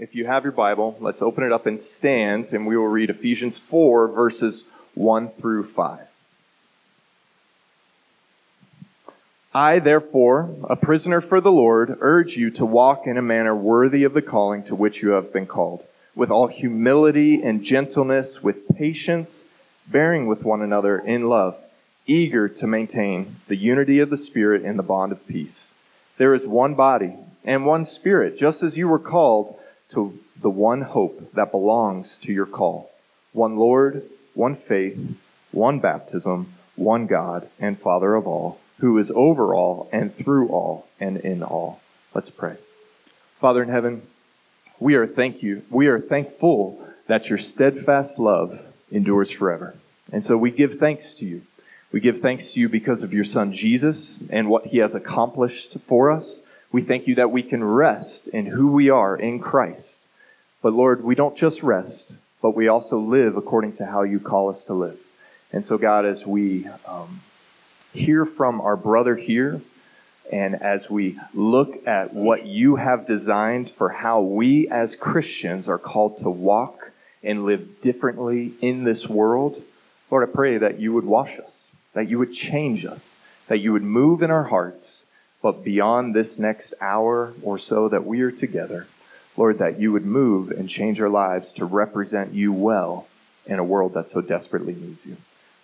If you have your Bible, let's open it up and stand, and we will read Ephesians 4, verses 1 through 5. I, therefore, a prisoner for the Lord, urge you to walk in a manner worthy of the calling to which you have been called, with all humility and gentleness, with patience, bearing with one another in love, eager to maintain the unity of the Spirit in the bond of peace. There is one body and one Spirit, just as you were called to the one hope that belongs to your call one Lord, one faith, one baptism, one God and Father of all, who is over all and through all and in all. Let's pray. Father in heaven, we are thank you. We are thankful that your steadfast love endures forever. And so we give thanks to you. We give thanks to you because of your son Jesus and what he has accomplished for us. We thank you that we can rest in who we are in Christ. But Lord, we don't just rest, but we also live according to how you call us to live. And so, God, as we um, hear from our brother here, and as we look at what you have designed for how we as Christians are called to walk and live differently in this world, Lord, I pray that you would wash us, that you would change us, that you would move in our hearts, but beyond this next hour or so that we are together, Lord, that you would move and change our lives to represent you well in a world that so desperately needs you.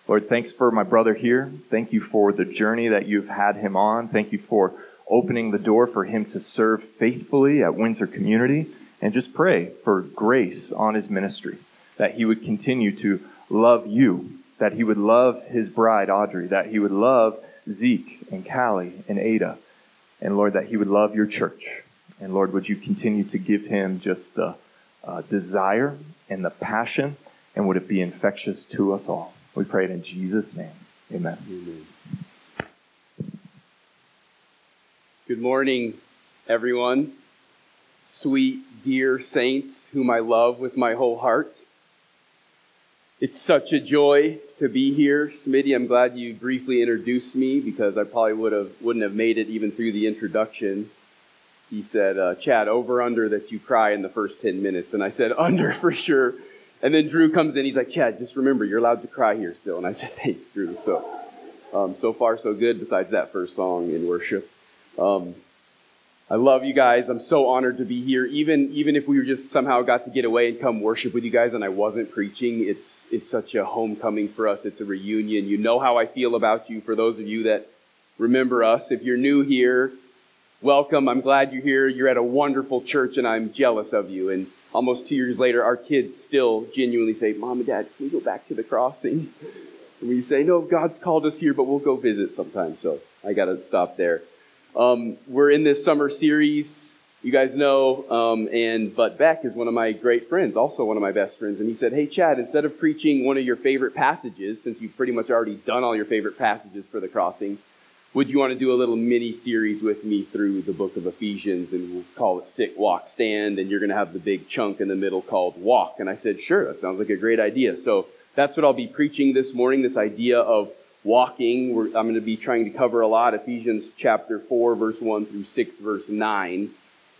Lord, thanks for my brother here. Thank you for the journey that you've had him on. Thank you for opening the door for him to serve faithfully at Windsor Community. And just pray for grace on his ministry, that he would continue to love you, that he would love his bride, Audrey, that he would love Zeke and Callie and Ada, and Lord, that he would love your church. And Lord, would you continue to give him just the uh, desire and the passion, and would it be infectious to us all? We pray it in Jesus' name. Amen. Amen. Good morning, everyone. Sweet, dear saints whom I love with my whole heart. It's such a joy to be here. Smitty, I'm glad you briefly introduced me because I probably would have, wouldn't have made it even through the introduction. He said, uh, Chad, over under that you cry in the first 10 minutes. And I said, under for sure. And then Drew comes in. He's like, Chad, just remember, you're allowed to cry here still. And I said, thanks, Drew. So, um, so far, so good, besides that first song in worship. Um, I love you guys. I'm so honored to be here. Even even if we just somehow got to get away and come worship with you guys and I wasn't preaching, it's it's such a homecoming for us. It's a reunion. You know how I feel about you for those of you that remember us. If you're new here, welcome. I'm glad you're here. You're at a wonderful church and I'm jealous of you. And almost 2 years later, our kids still genuinely say, "Mom and Dad, can we go back to the crossing?" And we say, "No, God's called us here, but we'll go visit sometime." So, I got to stop there. Um, we're in this summer series, you guys know, um, and but Beck is one of my great friends, also one of my best friends, and he said, "Hey Chad, instead of preaching one of your favorite passages, since you've pretty much already done all your favorite passages for the crossing, would you want to do a little mini series with me through the book of Ephesians, and we'll call it Sit, Walk, Stand, and you're going to have the big chunk in the middle called Walk." And I said, "Sure, that sounds like a great idea." So that's what I'll be preaching this morning. This idea of walking. We're, I'm going to be trying to cover a lot. Ephesians chapter 4, verse 1 through 6, verse 9.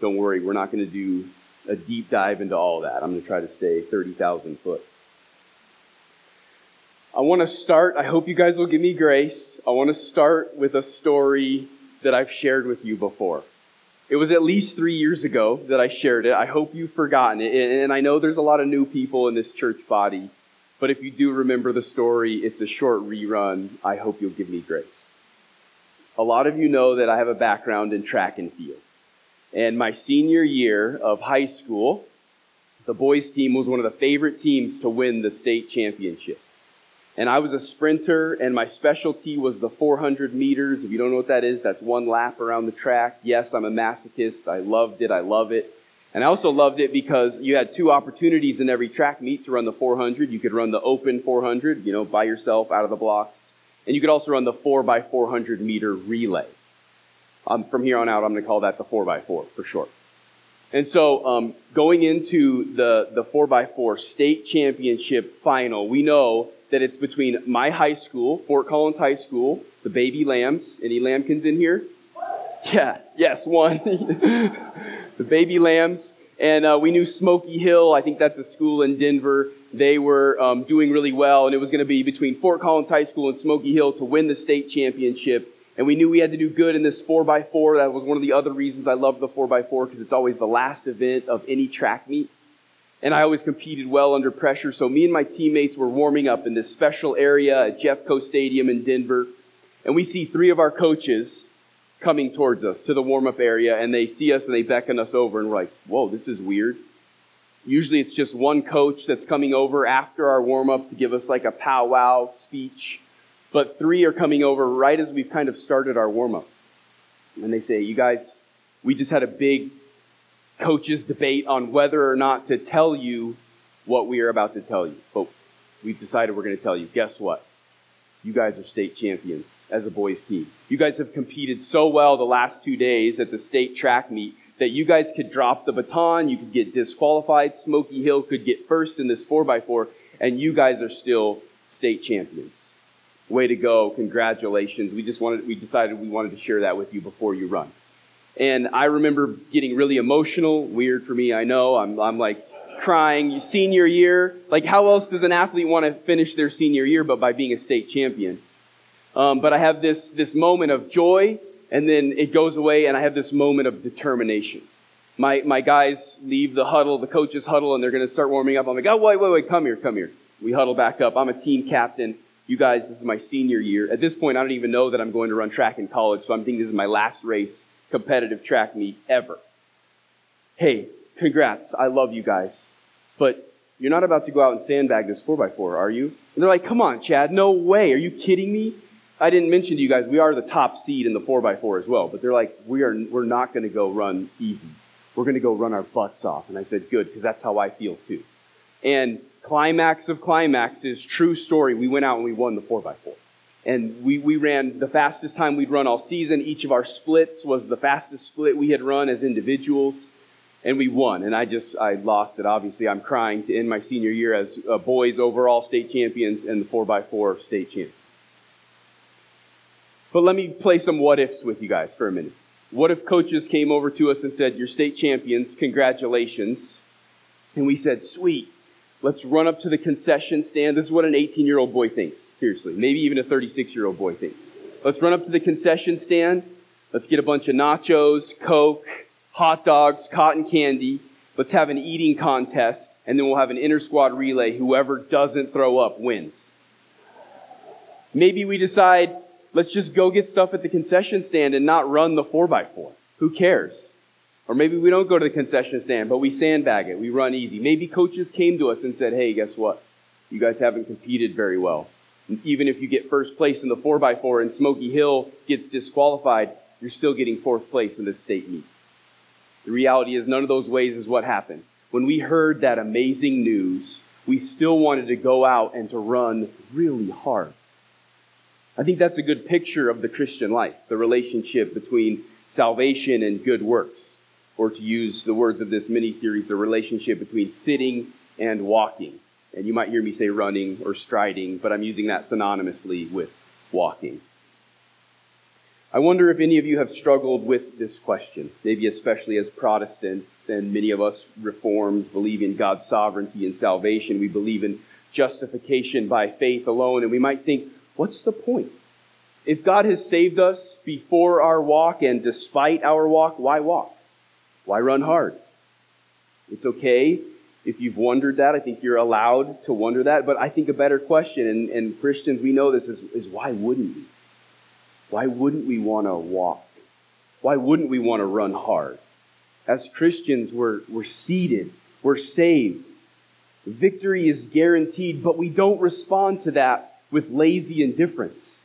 Don't worry, we're not going to do a deep dive into all that. I'm going to try to stay 30,000 foot. I want to start, I hope you guys will give me grace. I want to start with a story that I've shared with you before. It was at least three years ago that I shared it. I hope you've forgotten it. And I know there's a lot of new people in this church body. But if you do remember the story, it's a short rerun. I hope you'll give me grace. A lot of you know that I have a background in track and field. And my senior year of high school, the boys' team was one of the favorite teams to win the state championship. And I was a sprinter, and my specialty was the 400 meters. If you don't know what that is, that's one lap around the track. Yes, I'm a masochist. I loved it. I love it. And I also loved it because you had two opportunities in every track meet to run the 400. You could run the open 400, you know, by yourself out of the blocks. And you could also run the 4 by 400 meter relay. Um, from here on out, I'm going to call that the 4 by 4 for short. And so, um, going into the, the 4 by 4 state championship final, we know that it's between my high school, Fort Collins High School, the Baby Lambs. Any Lambkins in here? Yeah, yes, one. the baby lambs And uh, we knew Smoky Hill, I think that's a school in Denver. They were um, doing really well, and it was going to be between Fort Collins High School and Smoky Hill to win the state championship. And we knew we had to do good in this 4x4. That was one of the other reasons I love the 4x4 because it's always the last event of any track meet. And I always competed well under pressure. So me and my teammates were warming up in this special area at Jeffco Stadium in Denver. And we see three of our coaches coming towards us to the warm up area. And they see us and they beckon us over. And we're like, whoa, this is weird. Usually it's just one coach that's coming over after our warm up to give us like a powwow speech. But three are coming over right as we've kind of started our warm up. And they say, You guys, we just had a big coaches debate on whether or not to tell you what we are about to tell you. But we've decided we're going to tell you. Guess what? You guys are state champions as a boys team. You guys have competed so well the last two days at the state track meet that you guys could drop the baton, you could get disqualified, Smoky Hill could get first in this 4x4, and you guys are still state champions. Way to go. Congratulations. We just wanted, we decided we wanted to share that with you before you run. And I remember getting really emotional. Weird for me, I know. I'm, I'm like crying. Senior year. Like, how else does an athlete want to finish their senior year but by being a state champion? Um, but I have this, this moment of joy, and then it goes away, and I have this moment of determination. My, my guys leave the huddle, the coaches huddle, and they're going to start warming up. I'm like, oh, wait, wait, wait, come here, come here. We huddle back up. I'm a team captain. You guys, this is my senior year. At this point, I don't even know that I'm going to run track in college, so I'm thinking this is my last race competitive track meet ever. Hey, congrats. I love you guys. But you're not about to go out and sandbag this 4x4, are you? And they're like, come on, Chad, no way. Are you kidding me? I didn't mention to you guys, we are the top seed in the 4x4 as well. But they're like, we are, we're not going to go run easy. We're going to go run our butts off. And I said, good, because that's how I feel too. And climax of climaxes, true story, we went out and we won the 4x4 and we, we ran the fastest time we'd run all season. Each of our splits was the fastest split we had run as individuals, and we won. And I just, I lost it. Obviously, I'm crying to end my senior year as uh, boys overall state champions and the 4x4 state champions. But let me play some what ifs with you guys for a minute. What if coaches came over to us and said, You're state champions, congratulations? And we said, Sweet, let's run up to the concession stand. This is what an 18 year old boy thinks. Seriously, maybe even a 36 year old boy thinks. Let's run up to the concession stand. Let's get a bunch of nachos, Coke, hot dogs, cotton candy. Let's have an eating contest, and then we'll have an inter squad relay. Whoever doesn't throw up wins. Maybe we decide, let's just go get stuff at the concession stand and not run the 4x4. Who cares? Or maybe we don't go to the concession stand, but we sandbag it. We run easy. Maybe coaches came to us and said, hey, guess what? You guys haven't competed very well even if you get first place in the 4x4 and Smoky Hill gets disqualified, you're still getting fourth place in the state meet. The reality is, none of those ways is what happened. When we heard that amazing news, we still wanted to go out and to run really hard. I think that's a good picture of the Christian life, the relationship between salvation and good works. Or to use the words of this mini series, the relationship between sitting and walking. And you might hear me say running or striding, but I'm using that synonymously with walking. I wonder if any of you have struggled with this question, maybe especially as Protestants, and many of us Reformed believe in God's sovereignty and salvation. We believe in justification by faith alone, and we might think, what's the point? If God has saved us before our walk and despite our walk, why walk? Why run hard? It's okay if you've wondered that, I think you're allowed to wonder that. But I think a better question, and, and Christians, we know this, is, is why wouldn't we? Why wouldn't we want to walk? Why wouldn't we want to run hard? As Christians, we're, we're seated, we're saved. Victory is guaranteed, but we don't respond to that with lazy indifference.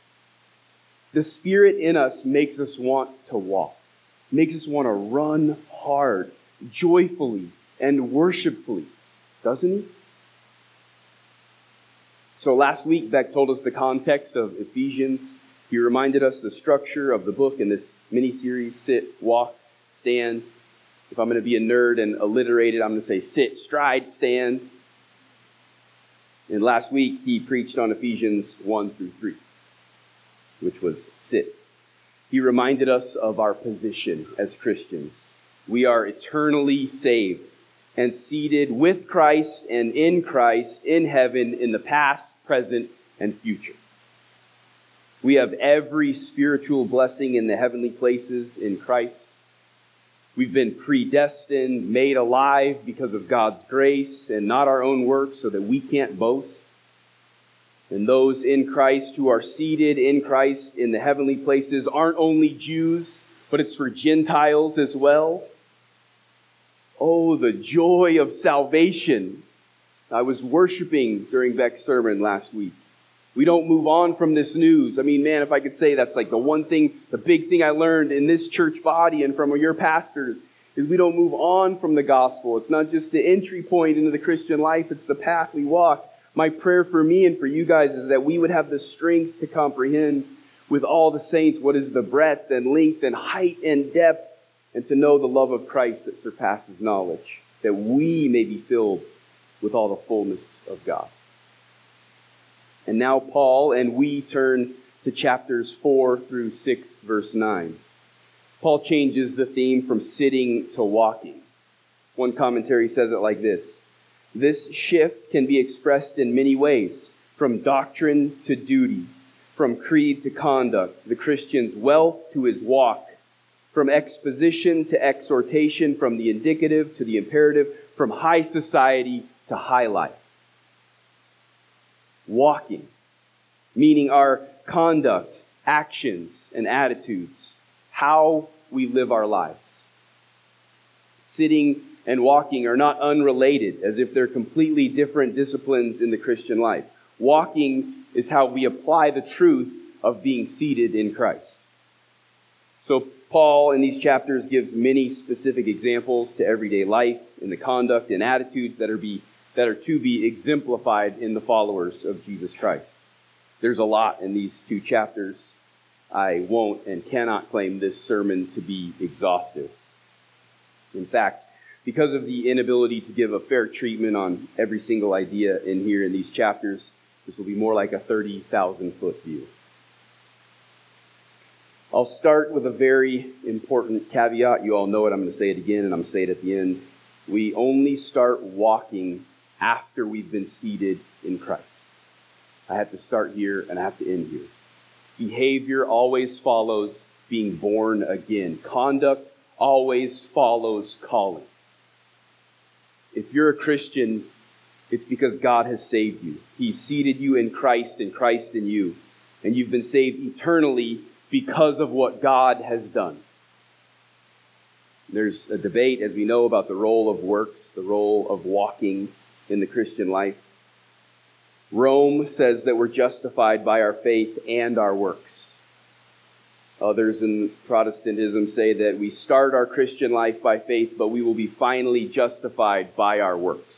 The Spirit in us makes us want to walk, makes us want to run hard, joyfully, and worshipfully, doesn't he? So last week, Beck told us the context of Ephesians. He reminded us the structure of the book in this mini series sit, walk, stand. If I'm going to be a nerd and alliterated, I'm going to say sit, stride, stand. And last week, he preached on Ephesians 1 through 3, which was sit. He reminded us of our position as Christians. We are eternally saved and seated with Christ and in Christ in heaven in the past, present, and future. We have every spiritual blessing in the heavenly places in Christ. We've been predestined, made alive because of God's grace and not our own works, so that we can't boast. And those in Christ who are seated in Christ in the heavenly places aren't only Jews, but it's for Gentiles as well. Oh, the joy of salvation. I was worshiping during Beck's sermon last week. We don't move on from this news. I mean, man, if I could say that's like the one thing, the big thing I learned in this church body and from your pastors is we don't move on from the gospel. It's not just the entry point into the Christian life, it's the path we walk. My prayer for me and for you guys is that we would have the strength to comprehend with all the saints what is the breadth and length and height and depth, and to know the love of Christ that surpasses knowledge, that we may be filled with all the fullness of God. And now Paul and we turn to chapters 4 through 6, verse 9. Paul changes the theme from sitting to walking. One commentary says it like this This shift can be expressed in many ways, from doctrine to duty, from creed to conduct, the Christian's wealth to his walk, from exposition to exhortation, from the indicative to the imperative, from high society to high life walking, meaning our conduct, actions, and attitudes, how we live our lives. Sitting and walking are not unrelated, as if they're completely different disciplines in the Christian life. Walking is how we apply the truth of being seated in Christ. So, Paul in these chapters gives many specific examples to everyday life in the conduct and attitudes that are be that are to be exemplified in the followers of Jesus Christ. There's a lot in these two chapters. I won't and cannot claim this sermon to be exhaustive. In fact, because of the inability to give a fair treatment on every single idea in here in these chapters, this will be more like a 30,000 foot view. I'll start with a very important caveat. You all know it. I'm going to say it again and I'm going to say it at the end. We only start walking after we've been seated in Christ. I have to start here and I have to end here. Behavior always follows being born again. Conduct always follows calling. If you're a Christian, it's because God has saved you. He seated you in Christ and Christ in you. And you've been saved eternally because of what God has done. There's a debate, as we know, about the role of works, the role of walking in the Christian life. Rome says that we're justified by our faith and our works. Others in Protestantism say that we start our Christian life by faith, but we will be finally justified by our works,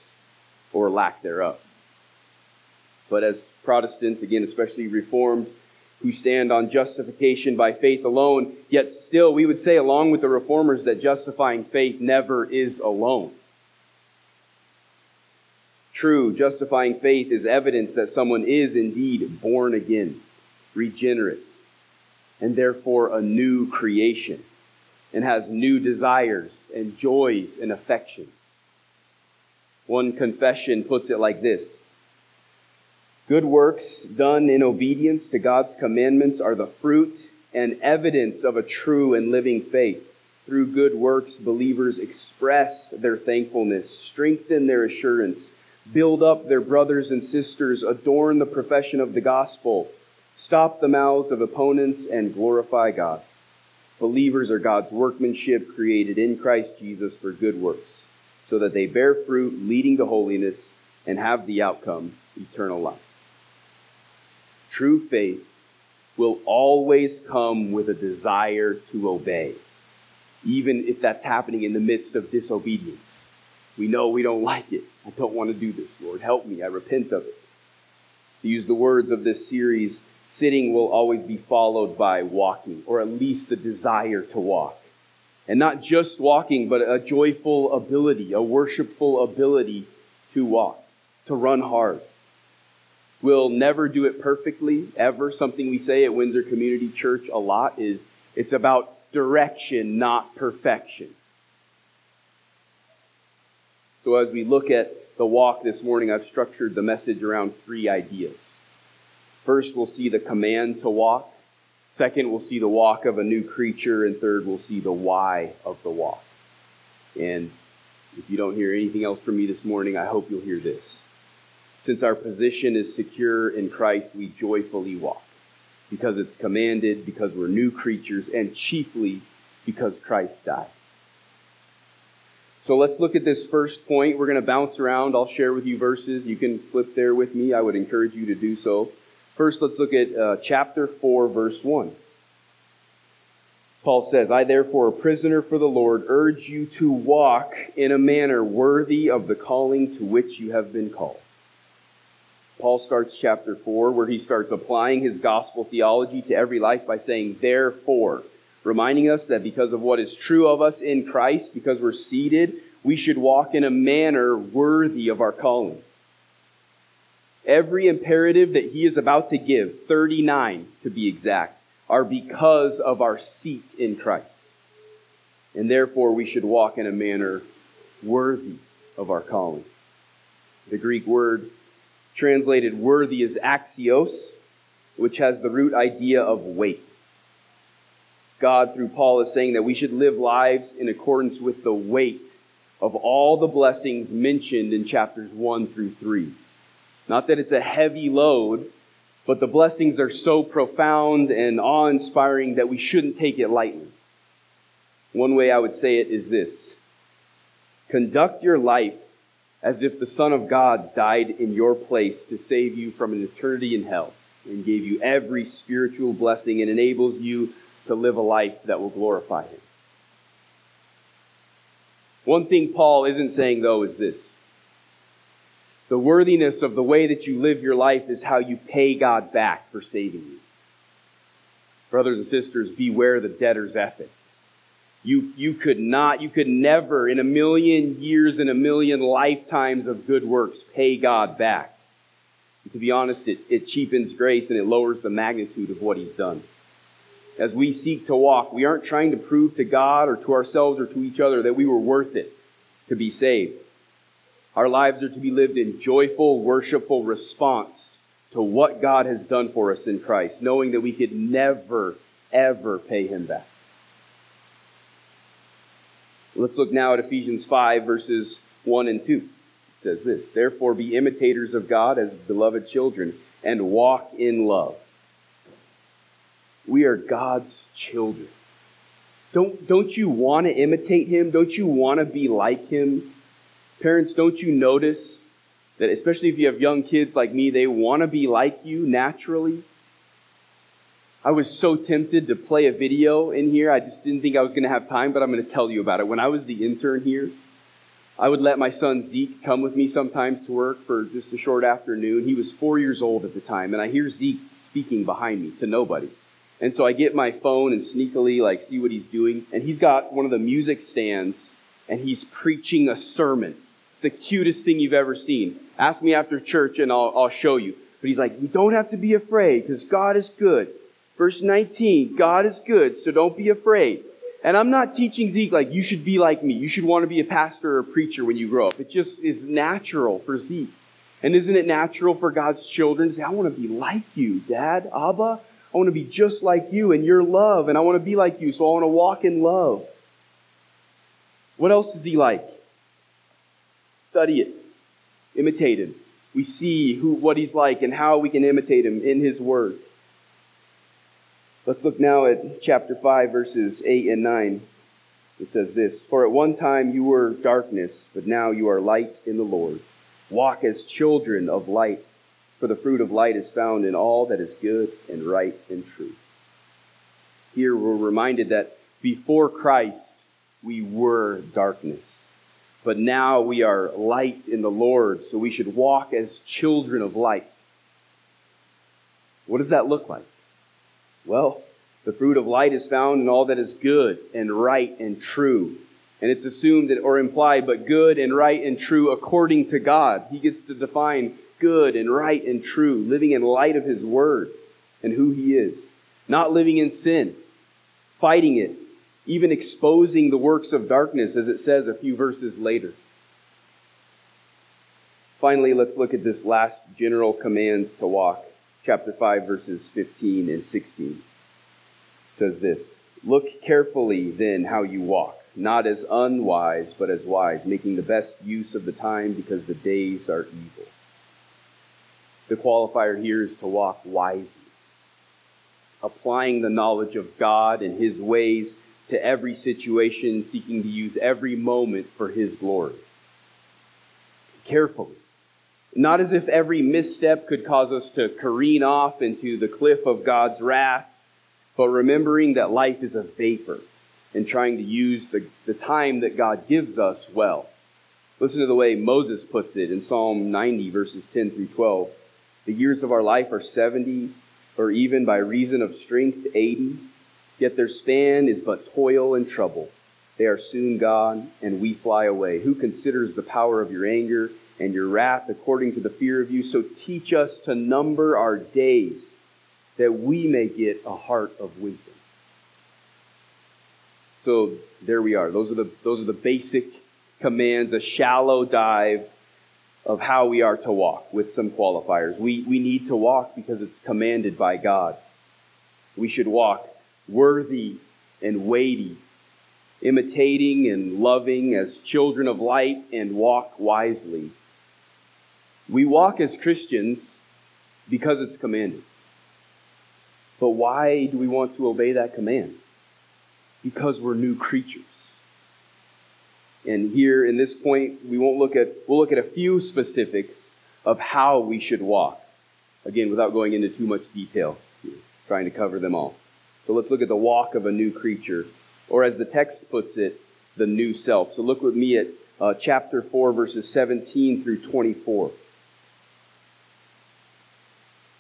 or lack thereof. But as Protestants, again, especially Reformed, who stand on justification by faith alone, yet still we would say, along with the Reformers, that justifying faith never is alone. True, justifying faith is evidence that someone is indeed born again, regenerate, and therefore a new creation, and has new desires and joys and affections. One confession puts it like this Good works done in obedience to God's commandments are the fruit and evidence of a true and living faith. Through good works, believers express their thankfulness, strengthen their assurance, build up their brothers and sisters, adorn the profession of the gospel, stop the mouths of opponents, and glorify God. Believers are God's workmanship created in Christ Jesus for good works, so that they bear fruit leading to holiness and have the outcome eternal life. True faith will always come with a desire to obey, even if that's happening in the midst of disobedience. We know we don't like it. I don't want to do this, Lord. Help me. I repent of it. To use the words of this series, sitting will always be followed by walking, or at least the desire to walk. And not just walking, but a joyful ability, a worshipful ability to walk, to run hard. We'll never do it perfectly, ever. Something we say at Windsor Community Church a lot is it's about direction, not perfection. So as we look at the walk this morning, I've structured the message around three ideas. First, we'll see the command to walk. Second, we'll see the walk of a new creature. And third, we'll see the why of the walk. And if you don't hear anything else from me this morning, I hope you'll hear this. Since our position is secure in Christ, we joyfully walk because it's commanded, because we're new creatures, and chiefly because Christ died. So let's look at this first point. We're going to bounce around. I'll share with you verses. You can flip there with me. I would encourage you to do so. First, let's look at uh, chapter 4, verse 1. Paul says, I therefore, a prisoner for the Lord, urge you to walk in a manner worthy of the calling to which you have been called. Paul starts chapter 4 where he starts applying his gospel theology to every life by saying, therefore, reminding us that because of what is true of us in Christ, because we're seated, we should walk in a manner worthy of our calling. Every imperative that he is about to give, 39 to be exact, are because of our seat in Christ. And therefore, we should walk in a manner worthy of our calling. The Greek word translated worthy is axios, which has the root idea of weight. God, through Paul, is saying that we should live lives in accordance with the weight of all the blessings mentioned in chapters 1 through 3. Not that it's a heavy load, but the blessings are so profound and awe inspiring that we shouldn't take it lightly. One way I would say it is this Conduct your life as if the Son of God died in your place to save you from an eternity in hell and gave you every spiritual blessing and enables you to live a life that will glorify Him. One thing Paul isn't saying, though, is this the worthiness of the way that you live your life is how you pay God back for saving you. Brothers and sisters, beware the debtor's ethic. You, you could not, you could never, in a million years and a million lifetimes of good works, pay God back. And to be honest, it, it cheapens grace and it lowers the magnitude of what He's done. As we seek to walk, we aren't trying to prove to God or to ourselves or to each other that we were worth it to be saved. Our lives are to be lived in joyful, worshipful response to what God has done for us in Christ, knowing that we could never, ever pay Him back. Let's look now at Ephesians 5, verses 1 and 2. It says this Therefore, be imitators of God as beloved children, and walk in love. We are God's children. Don't, don't you want to imitate Him? Don't you want to be like Him? Parents, don't you notice that, especially if you have young kids like me, they want to be like you naturally? I was so tempted to play a video in here. I just didn't think I was going to have time, but I'm going to tell you about it. When I was the intern here, I would let my son Zeke come with me sometimes to work for just a short afternoon. He was four years old at the time, and I hear Zeke speaking behind me to nobody. And so I get my phone and sneakily like see what he's doing, and he's got one of the music stands, and he's preaching a sermon It's the cutest thing you've ever seen. Ask me after church and I'll, I'll show you. But he's like, you don't have to be afraid because God is good. Verse 19, God is good, so don't be afraid. And I'm not teaching Zeke like you should be like me. You should want to be a pastor or a preacher when you grow up. It just is natural for Zeke. And isn't it natural for God's children to say, I want to be like you, Dad, Abba? I want to be just like you and your love, and I want to be like you, so I want to walk in love. What else is he like? Study it. Imitate him. We see who, what he's like and how we can imitate him in his word. Let's look now at chapter 5, verses 8 and 9. It says this For at one time you were darkness, but now you are light in the Lord. Walk as children of light, for the fruit of light is found in all that is good and right and true. Here we're reminded that before Christ, we were darkness but now we are light in the Lord, so we should walk as children of light. What does that look like? Well, the fruit of light is found in all that is good and right and true. And it's assumed that, or implied, but good and right and true according to God. He gets to define good and right and true, living in light of His Word and who He is. Not living in sin, fighting it, even exposing the works of darkness, as it says a few verses later. Finally, let's look at this last general command to walk. Chapter 5, verses 15 and 16. It says this Look carefully then how you walk, not as unwise, but as wise, making the best use of the time because the days are evil. The qualifier here is to walk wisely, applying the knowledge of God and His ways to every situation, seeking to use every moment for His glory. Carefully. Not as if every misstep could cause us to careen off into the cliff of God's wrath, but remembering that life is a vapor and trying to use the, the time that God gives us well. Listen to the way Moses puts it in Psalm 90, verses 10 through 12. The years of our life are 70, or even by reason of strength, 80. Yet their span is but toil and trouble. They are soon gone, and we fly away. Who considers the power of your anger and your wrath according to the fear of you? So teach us to number our days, that we may get a heart of wisdom. So there we are. Those are the, those are the basic commands, a shallow dive of how we are to walk with some qualifiers. We, we need to walk because it's commanded by God. We should walk worthy and weighty, imitating and loving as children of light, and walk wisely. We walk as Christians because it's commanded. But why do we want to obey that command? Because we're new creatures. And here in this point, we won't look at, we'll look at a few specifics of how we should walk. Again, without going into too much detail, trying to cover them all. So let's look at the walk of a new creature, or as the text puts it, the new self. So look with me at uh, chapter 4, verses 17 through 24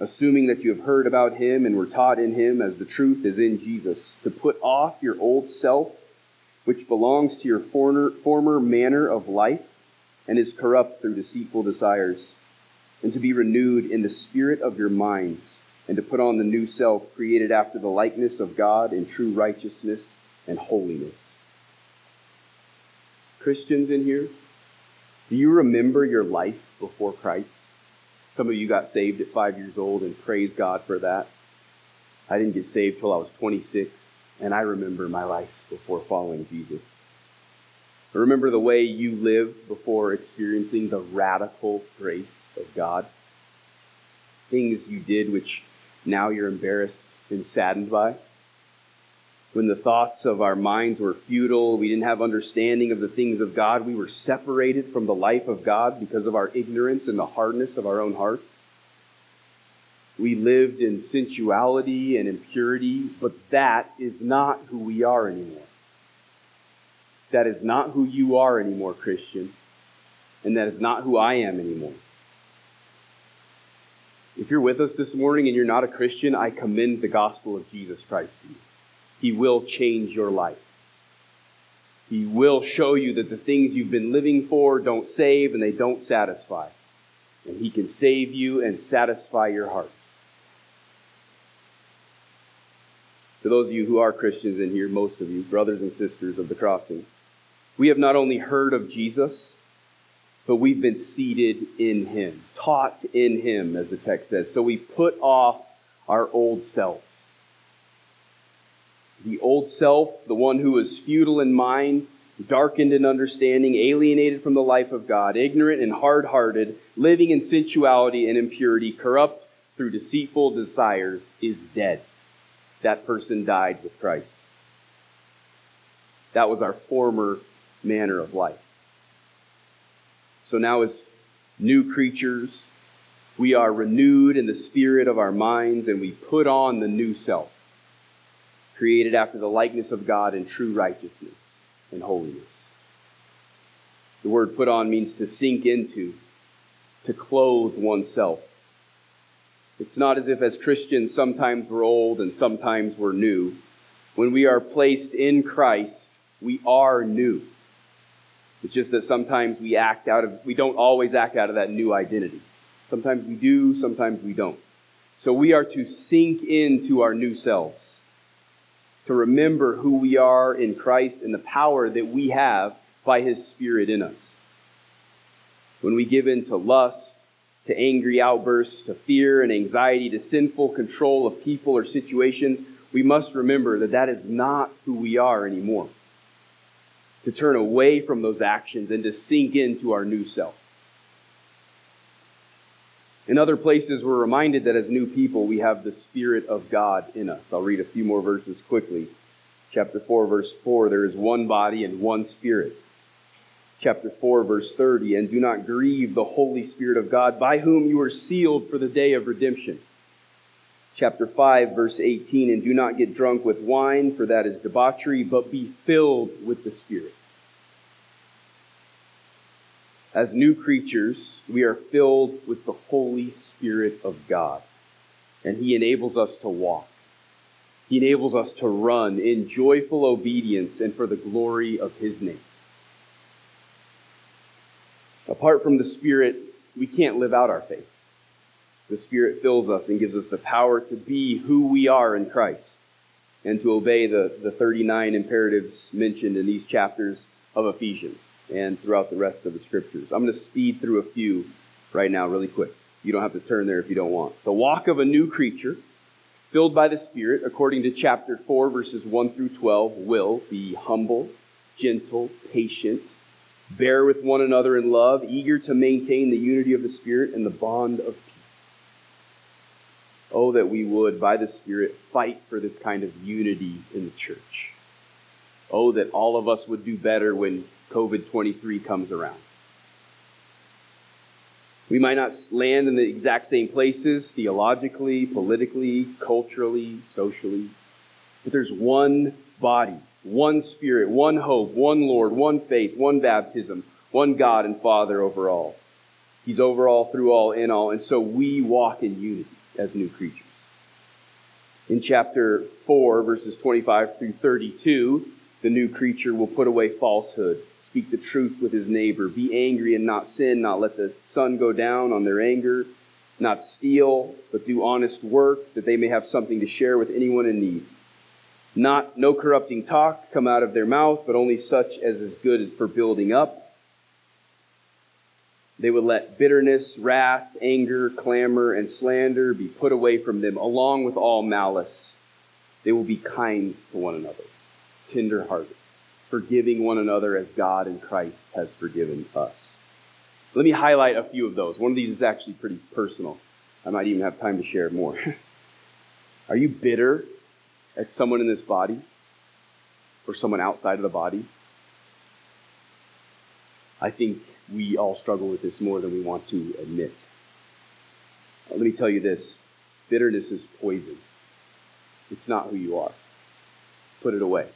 assuming that you have heard about him and were taught in him as the truth is in Jesus, to put off your old self which belongs to your former, former manner of life and is corrupt through deceitful desires, and to be renewed in the spirit of your minds, and to put on the new self created after the likeness of God in true righteousness and holiness. Christians in here, do you remember your life before Christ? Some of you got saved at five years old, and praise God for that. I didn't get saved till I was 26, and I remember my life before following Jesus. I Remember the way you lived before experiencing the radical grace of God. Things you did which now you're embarrassed and saddened by. When the thoughts of our minds were futile, we didn't have understanding of the things of God, we were separated from the life of God because of our ignorance and the hardness of our own hearts. We lived in sensuality and impurity, but that is not who we are anymore. That is not who you are anymore, Christian. And that is not who I am anymore. If you're with us this morning and you're not a Christian, I commend the gospel of Jesus Christ to you. He will change your life. He will show you that the things you've been living for don't save and they don't satisfy. And He can save you and satisfy your heart. To those of you who are Christians in here, most of you, brothers and sisters of the crossing, we have not only heard of Jesus, but we've been seated in him, taught in him, as the text says. So we put off our old selves. The old self, the one who is futile in mind, darkened in understanding, alienated from the life of God, ignorant and hard hearted, living in sensuality and impurity, corrupt through deceitful desires, is dead that person died with Christ. That was our former manner of life. So now, as new creatures, we are renewed in the spirit of our minds and we put on the new self, created after the likeness of God in true righteousness and holiness. The word put on means to sink into, to clothe oneself. It's not as if as Christians sometimes we're old and sometimes we're new. When we are placed in Christ, we are new. It's just that sometimes we act out of, we don't always act out of that new identity. Sometimes we do, sometimes we don't. So we are to sink into our new selves, to remember who we are in Christ and the power that we have by His Spirit in us. When we give in to lust, to angry outbursts, to fear and anxiety, to sinful control of people or situations, we must remember that that is not who we are anymore. To turn away from those actions and to sink into our new self. In other places, we're reminded that as new people, we have the Spirit of God in us. I'll read a few more verses quickly. Chapter 4, verse 4 there is one body and one Spirit chapter 4 verse 30 and do not grieve the holy spirit of god by whom you are sealed for the day of redemption chapter 5 verse 18 and do not get drunk with wine for that is debauchery but be filled with the spirit as new creatures we are filled with the holy spirit of god and he enables us to walk. He enables us to run in joyful obedience and for the glory of his name. Apart from the Spirit, we can't live out our faith. The Spirit fills us and gives us the power to be who we are in Christ and to obey the, the 39 imperatives mentioned in these chapters of Ephesians and throughout the rest of the scriptures. I'm going to speed through a few right now, really quick. You don't have to turn there if you don't want. The walk of a new creature, filled by the Spirit, according to chapter 4, verses 1 through 12, will be humble, gentle, patient, bear with one another in love, eager to maintain the unity of the Spirit and the bond of peace. Oh, that we would, by the Spirit, fight for this kind of unity in the church. Oh, that all of us would do better when COVID 23 comes around. We might not land in the exact same places theologically, politically, culturally, socially, but there's one body one Spirit, one hope, one Lord, one faith, one baptism, one God and Father over all. He's over all, through all, in all. And so we walk in unity as new creatures. In chapter 4, verses 25 through 32, the new creature will put away falsehood, speak the truth with his neighbor, be angry and not sin, not let the sun go down on their anger, not steal, but do honest work, that they may have something to share with anyone in need not no corrupting talk come out of their mouth, but only such as is good for building up. They would let bitterness, wrath, anger, clamor, and slander be put away from them, along with all malice. They will be kind to one another, tenderhearted, forgiving one another as God in Christ has forgiven us. Let me highlight a few of those. One of these is actually pretty personal. I might even have time to share more. Are you bitter at someone in this body or someone outside of the body. I think we all struggle with this more than we want to admit. Let me tell you this bitterness is poison, it's not who you are. Put it away.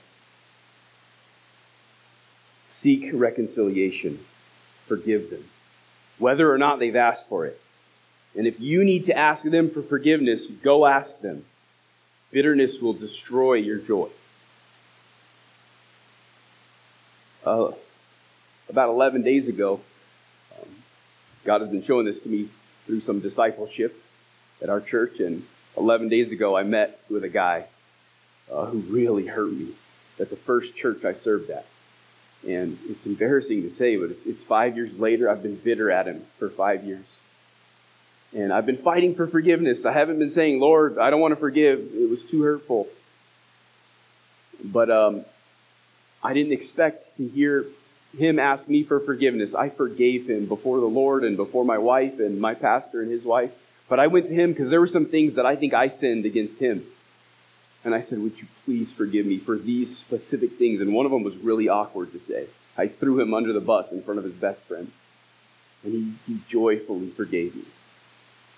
Seek reconciliation, forgive them, whether or not they've asked for it. And if you need to ask them for forgiveness, go ask them. Bitterness will destroy your joy. Uh, about 11 days ago, um, God has been showing this to me through some discipleship at our church. And 11 days ago, I met with a guy uh, who really hurt me at the first church I served at. And it's embarrassing to say, but it's, it's five years later. I've been bitter at him for five years. And I've been fighting for forgiveness. I haven't been saying, Lord, I don't want to forgive. It was too hurtful. But um, I didn't expect to hear him ask me for forgiveness. I forgave him before the Lord and before my wife and my pastor and his wife. But I went to him because there were some things that I think I sinned against him. And I said, Would you please forgive me for these specific things? And one of them was really awkward to say. I threw him under the bus in front of his best friend. And he, he joyfully forgave me.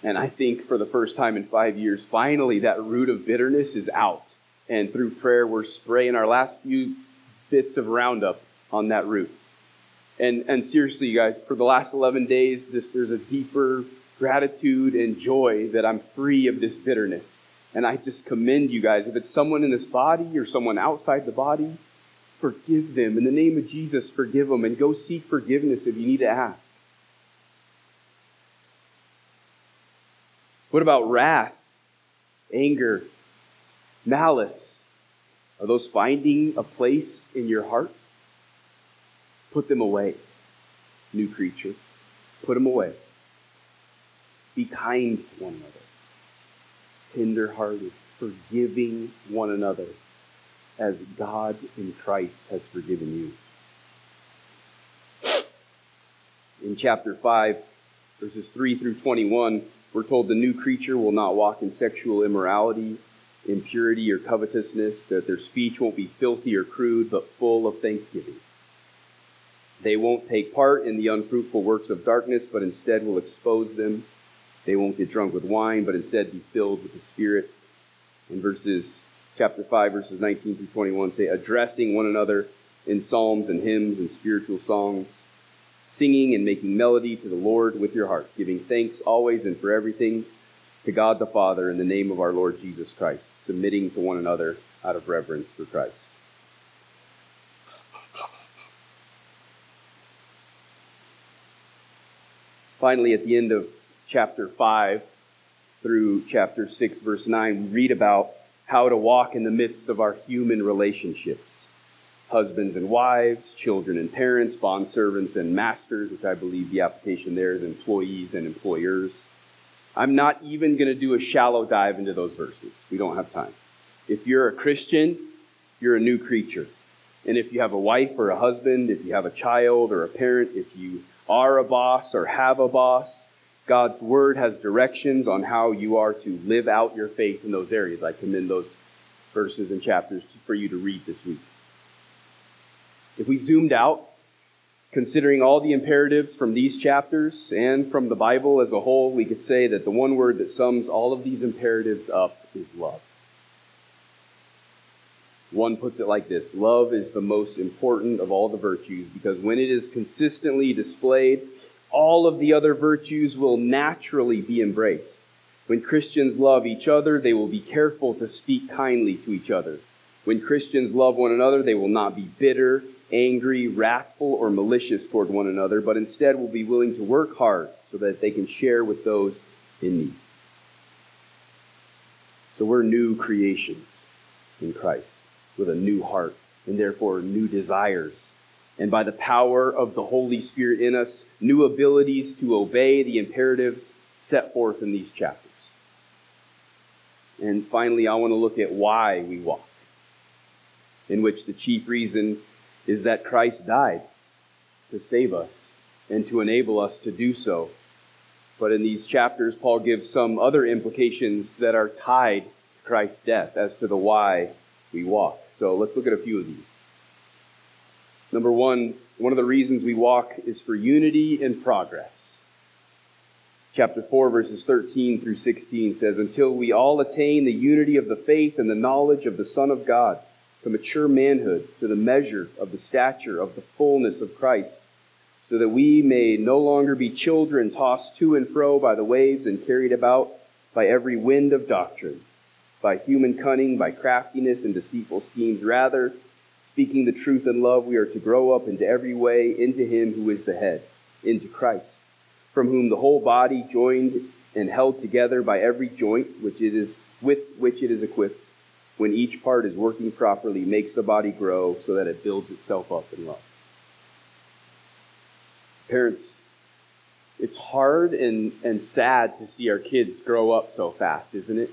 And I think for the first time in five years, finally that root of bitterness is out. And through prayer, we're spraying our last few bits of Roundup on that root. And, and seriously, you guys, for the last 11 days, this, there's a deeper gratitude and joy that I'm free of this bitterness. And I just commend you guys. If it's someone in this body or someone outside the body, forgive them. In the name of Jesus, forgive them and go seek forgiveness if you need to ask. What about wrath, anger, malice? Are those finding a place in your heart? Put them away, new creature. Put them away. Be kind to one another, tender hearted, forgiving one another as God in Christ has forgiven you. In chapter 5, verses 3 through 21, we're told the new creature will not walk in sexual immorality, impurity, or covetousness, that their speech won't be filthy or crude, but full of thanksgiving. They won't take part in the unfruitful works of darkness, but instead will expose them. They won't get drunk with wine, but instead be filled with the Spirit. In verses chapter 5, verses 19 through 21 say, addressing one another in psalms and hymns and spiritual songs, singing and making melody to the Lord with your heart, giving thanks always and for everything to God the Father in the name of our Lord Jesus Christ, submitting to one another out of reverence for Christ. Finally, at the end of chapter 5 through chapter 6, verse 9, we read about how to walk in the midst of our human relationships husbands and wives, children and parents, bond servants and masters, which I believe the application there is employees and employers. I'm not even going to do a shallow dive into those verses. We don't have time. If you're a Christian, you're a new creature. And if you have a wife or a husband, if you have a child or a parent, if you are a boss or have a boss. God's word has directions on how you are to live out your faith in those areas. I commend those verses and chapters for you to read this week. If we zoomed out, considering all the imperatives from these chapters and from the Bible as a whole, we could say that the one word that sums all of these imperatives up is love. One puts it like this Love is the most important of all the virtues because when it is consistently displayed, all of the other virtues will naturally be embraced. When Christians love each other, they will be careful to speak kindly to each other. When Christians love one another, they will not be bitter, angry, wrathful, or malicious toward one another, but instead will be willing to work hard so that they can share with those in need. So we're new creations in Christ with a new heart and therefore new desires. And by the power of the Holy Spirit in us, new abilities to obey the imperatives set forth in these chapters. And finally, I want to look at why we walk, in which the chief reason is that Christ died to save us and to enable us to do so. But in these chapters, Paul gives some other implications that are tied to Christ's death as to the why we walk. So let's look at a few of these. Number one, one of the reasons we walk is for unity and progress. Chapter 4, verses 13 through 16 says, Until we all attain the unity of the faith and the knowledge of the Son of God, to mature manhood, to the measure of the stature of the fullness of Christ, so that we may no longer be children tossed to and fro by the waves and carried about by every wind of doctrine by human cunning, by craftiness and deceitful schemes. Rather, speaking the truth in love, we are to grow up into every way into Him who is the head, into Christ, from whom the whole body, joined and held together by every joint which it is with which it is equipped, when each part is working properly, makes the body grow so that it builds itself up in love. Parents, it's hard and, and sad to see our kids grow up so fast, isn't it?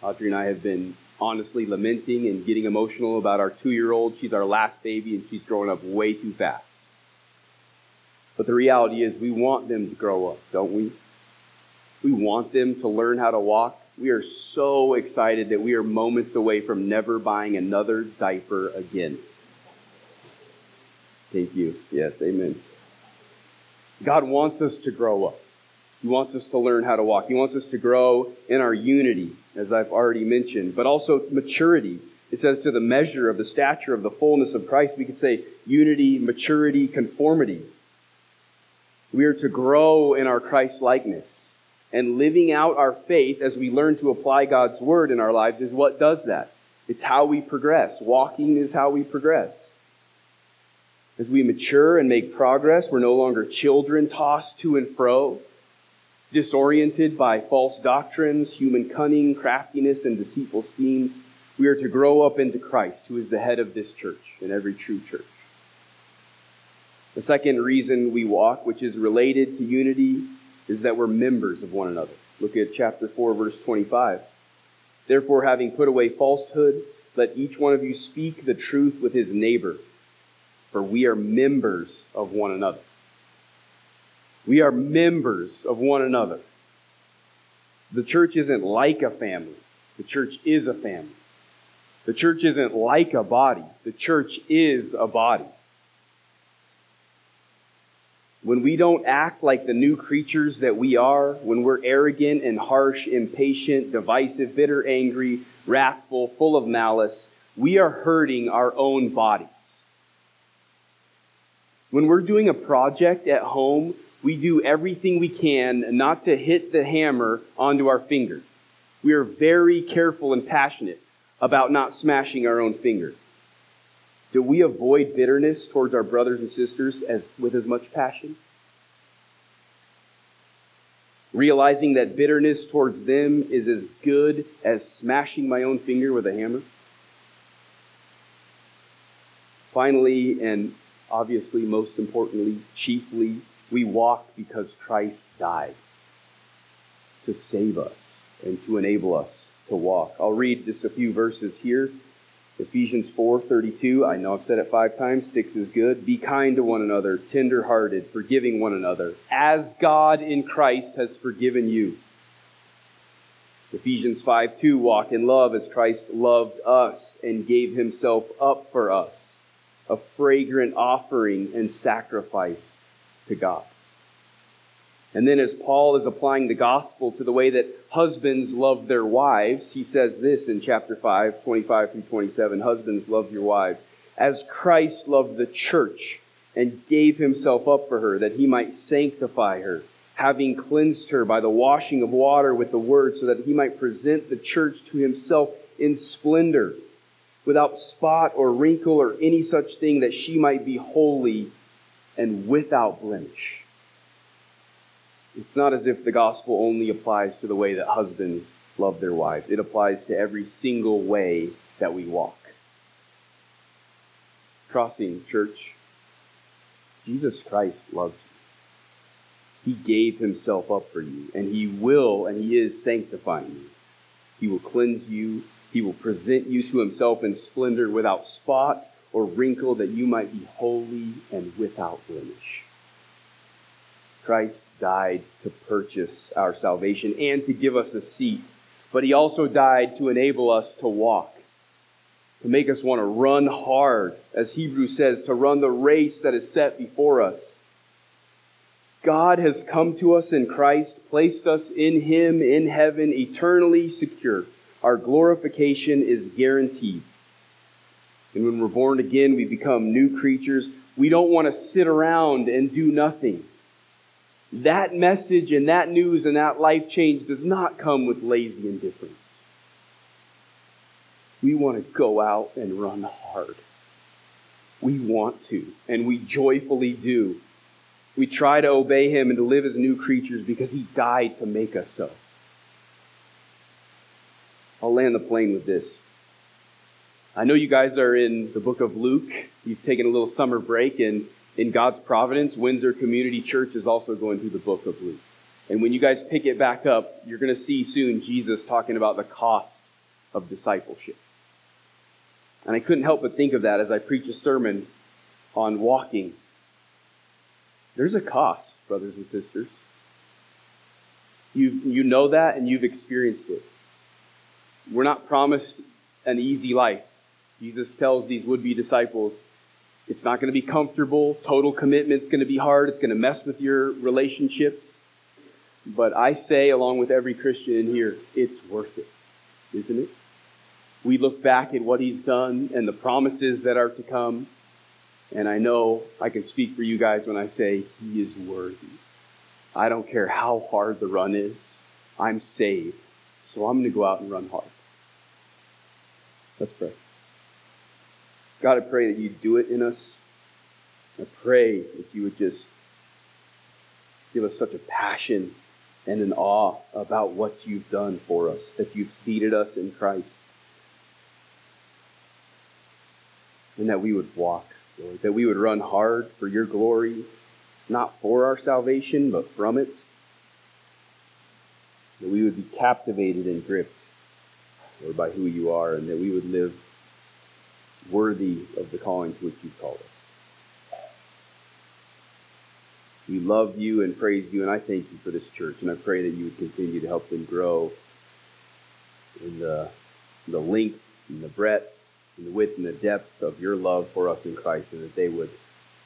Audrey and I have been honestly lamenting and getting emotional about our two year old. She's our last baby and she's growing up way too fast. But the reality is, we want them to grow up, don't we? We want them to learn how to walk. We are so excited that we are moments away from never buying another diaper again. Thank you. Yes, amen. God wants us to grow up. He wants us to learn how to walk. He wants us to grow in our unity as I've already mentioned, but also maturity. It says to the measure of the stature of the fullness of Christ. We could say unity, maturity, conformity. We are to grow in our Christ likeness. And living out our faith as we learn to apply God's word in our lives is what does that. It's how we progress. Walking is how we progress. As we mature and make progress, we're no longer children tossed to and fro, disoriented by false doctrines, human cunning, craftiness, and deceitful schemes. We are to grow up into Christ, who is the head of this church and every true church. The second reason we walk, which is related to unity, is that we're members of one another. Look at chapter 4, verse 25. Therefore, having put away falsehood, let each one of you speak the truth with his neighbor, for we are members of one another. We are members of one another. The church isn't like a family. The church is a family. The church isn't like a body. The church is a body. When we don't act like the new creatures that we are, when we're arrogant and harsh, impatient, divisive, bitter, angry, wrathful, full of malice, we are hurting our own bodies. When we're doing a project at home, we do everything we can not to hit the hammer onto our finger. We are very careful and passionate about not smashing our own finger. Do we avoid bitterness towards our brothers and sisters as, with as much passion? Realizing that bitterness towards them is as good as smashing my own finger with a hammer? Finally, and obviously most importantly, chiefly, we walk because Christ died to save us and to enable us to walk. I'll read just a few verses here Ephesians 4:32, I know I've said it 5 times, 6 is good. Be kind to one another, tender-hearted, forgiving one another, as God in Christ has forgiven you. Ephesians 5:2, walk in love as Christ loved us and gave himself up for us, a fragrant offering and sacrifice to God. And then, as Paul is applying the gospel to the way that husbands love their wives, he says this in chapter 5, 25 through 27 Husbands, love your wives, as Christ loved the church and gave himself up for her, that he might sanctify her, having cleansed her by the washing of water with the word, so that he might present the church to himself in splendor, without spot or wrinkle or any such thing, that she might be holy and without blemish. It's not as if the gospel only applies to the way that husbands love their wives, it applies to every single way that we walk. Crossing Church, Jesus Christ loves you. He gave himself up for you, and he will and he is sanctifying you. He will cleanse you. He will present you to himself in splendor without spot or wrinkle that you might be holy and without blemish. Christ died to purchase our salvation and to give us a seat. But he also died to enable us to walk, to make us want to run hard, as Hebrews says, to run the race that is set before us. God has come to us in Christ, placed us in Him in heaven, eternally secure. Our glorification is guaranteed. And when we're born again, we become new creatures. We don't want to sit around and do nothing. That message and that news and that life change does not come with lazy indifference. We want to go out and run hard. We want to, and we joyfully do. We try to obey Him and to live as new creatures because He died to make us so. I'll land the plane with this. I know you guys are in the book of Luke. You've taken a little summer break, and in God's providence, Windsor Community Church is also going through the book of Luke. And when you guys pick it back up, you're going to see soon Jesus talking about the cost of discipleship. And I couldn't help but think of that as I preach a sermon on walking. There's a cost, brothers and sisters. You, you know that and you've experienced it. We're not promised an easy life. Jesus tells these would be disciples, it's not going to be comfortable. Total commitment's going to be hard. It's going to mess with your relationships. But I say, along with every Christian in here, it's worth it, isn't it? We look back at what he's done and the promises that are to come. And I know I can speak for you guys when I say he is worthy. I don't care how hard the run is. I'm saved, so I'm going to go out and run hard. Let's pray. God, I pray that you do it in us. I pray that you would just give us such a passion and an awe about what you've done for us, that you've seated us in Christ. And that we would walk, Lord, that we would run hard for your glory, not for our salvation, but from it. That we would be captivated and gripped, Lord, by who you are, and that we would live worthy of the calling to which you've called us. We love you and praise you, and I thank you for this church, and I pray that you would continue to help them grow in the, the length and the breadth and the width and the depth of your love for us in Christ, and that they would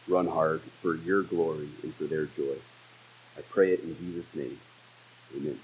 run hard for your glory and for their joy. I pray it in Jesus' name. Amen.